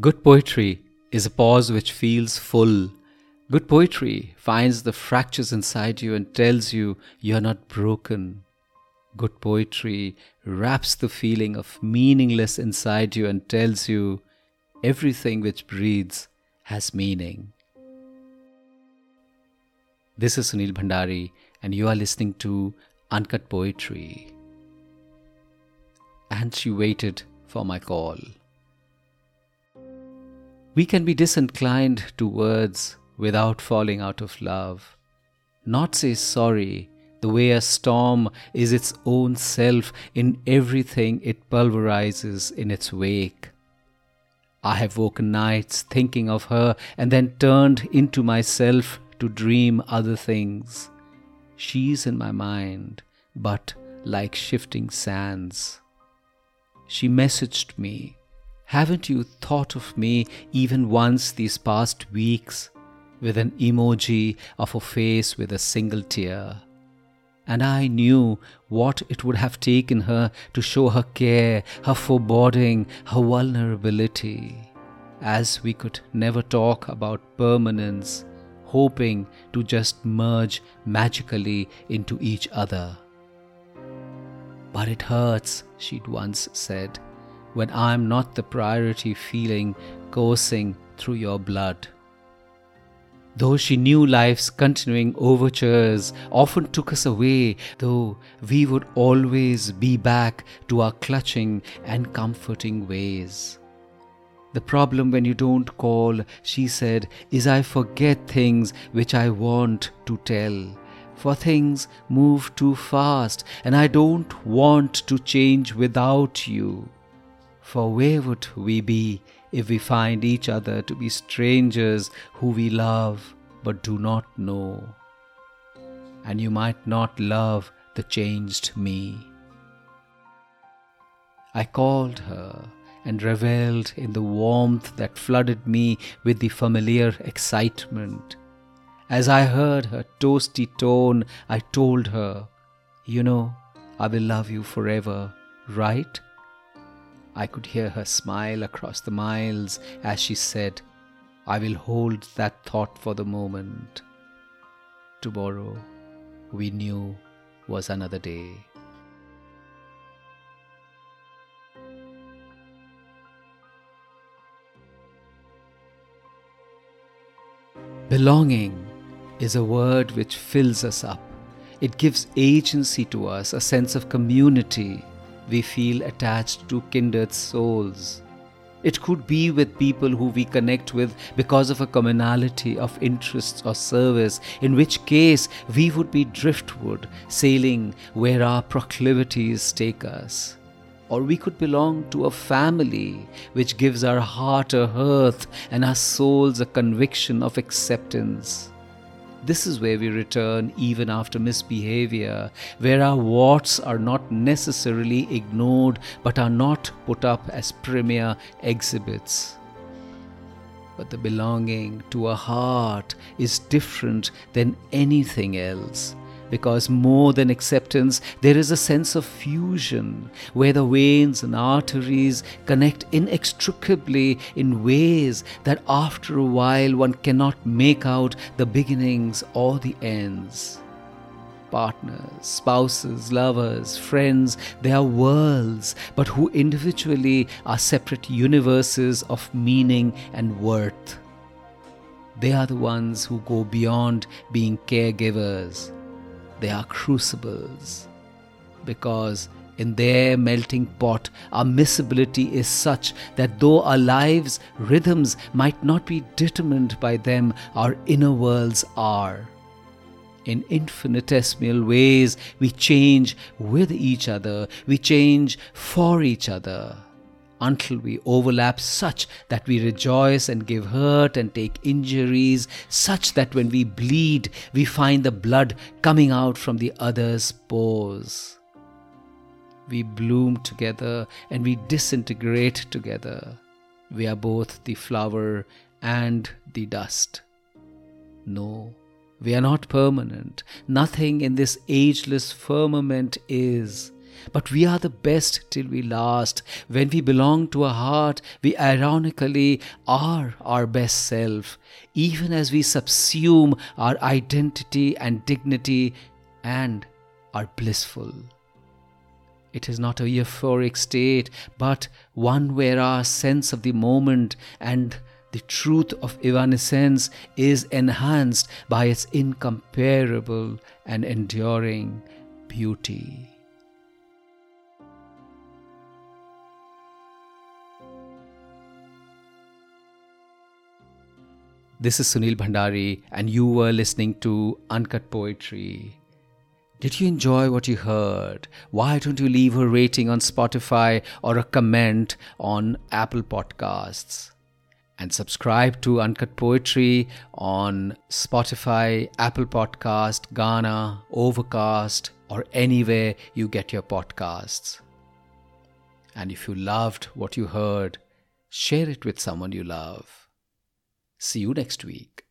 Good poetry is a pause which feels full. Good poetry finds the fractures inside you and tells you you are not broken. Good poetry wraps the feeling of meaningless inside you and tells you everything which breathes has meaning. This is Sunil Bhandari, and you are listening to Uncut Poetry. And she waited for my call. We can be disinclined to words without falling out of love. Not say sorry, the way a storm is its own self in everything it pulverizes in its wake. I have woken nights thinking of her and then turned into myself to dream other things. She's in my mind, but like shifting sands. She messaged me haven't you thought of me even once these past weeks with an emoji of a face with a single tear? And I knew what it would have taken her to show her care, her foreboding, her vulnerability. As we could never talk about permanence, hoping to just merge magically into each other. But it hurts, she'd once said when I'm not the priority feeling coursing through your blood. Though she knew life's continuing overtures often took us away, though we would always be back to our clutching and comforting ways. The problem when you don't call, she said, is I forget things which I want to tell. For things move too fast, and I don't want to change without you. For where would we be if we find each other to be strangers who we love but do not know? And you might not love the changed me. I called her and revelled in the warmth that flooded me with the familiar excitement. As I heard her toasty tone, I told her, You know, I will love you forever, right? I could hear her smile across the miles as she said, I will hold that thought for the moment. Tomorrow, we knew, was another day. Belonging is a word which fills us up. It gives agency to us, a sense of community we feel attached to kindred souls. It could be with people who we connect with because of a commonality of interests or service, in which case we would be driftwood, sailing where our proclivities take us. Or we could belong to a family which gives our heart a hearth and our souls a conviction of acceptance. This is where we return even after misbehavior, where our warts are not necessarily ignored but are not put up as premier exhibits. But the belonging to a heart is different than anything else because more than acceptance, there is a sense of fusion where the veins and arteries connect inextricably in ways that after a while one cannot make out the beginnings or the ends. Partners, spouses, lovers, friends, they are worlds, but who individually are separate universes of meaning and worth. They are the ones who go beyond being caregivers they are crucibles. Because in their melting pot, our miscibility is such that though our lives' rhythms might not be determined by them, our inner worlds are. In infinitesimal ways, we change with each other, we change for each other until we overlap such that we rejoice and give hurt and take injuries, such that when we bleed, we find the blood coming out from the other's pores. We bloom together and we disintegrate together. We are both the flower and the dust. No, we are not permanent. Nothing in this ageless firmament is. But we are the best till we last. When we belong to a heart, we ironically are our best self, even as we subsume our identity and dignity and are blissful. It is not a euphoric state, but one where our sense of the moment and the truth of evanescence is enhanced by its incomparable and enduring beauty. This is Sunil Bhandari, and you were listening to Uncut Poetry. Did you enjoy what you heard? Why don't you leave a rating on Spotify or a comment on Apple Podcasts? And subscribe to Uncut Poetry on Spotify, Apple Podcast, Gaana, Overcast, or anywhere you get your podcasts. And if you loved what you heard, share it with someone you love. See you next week.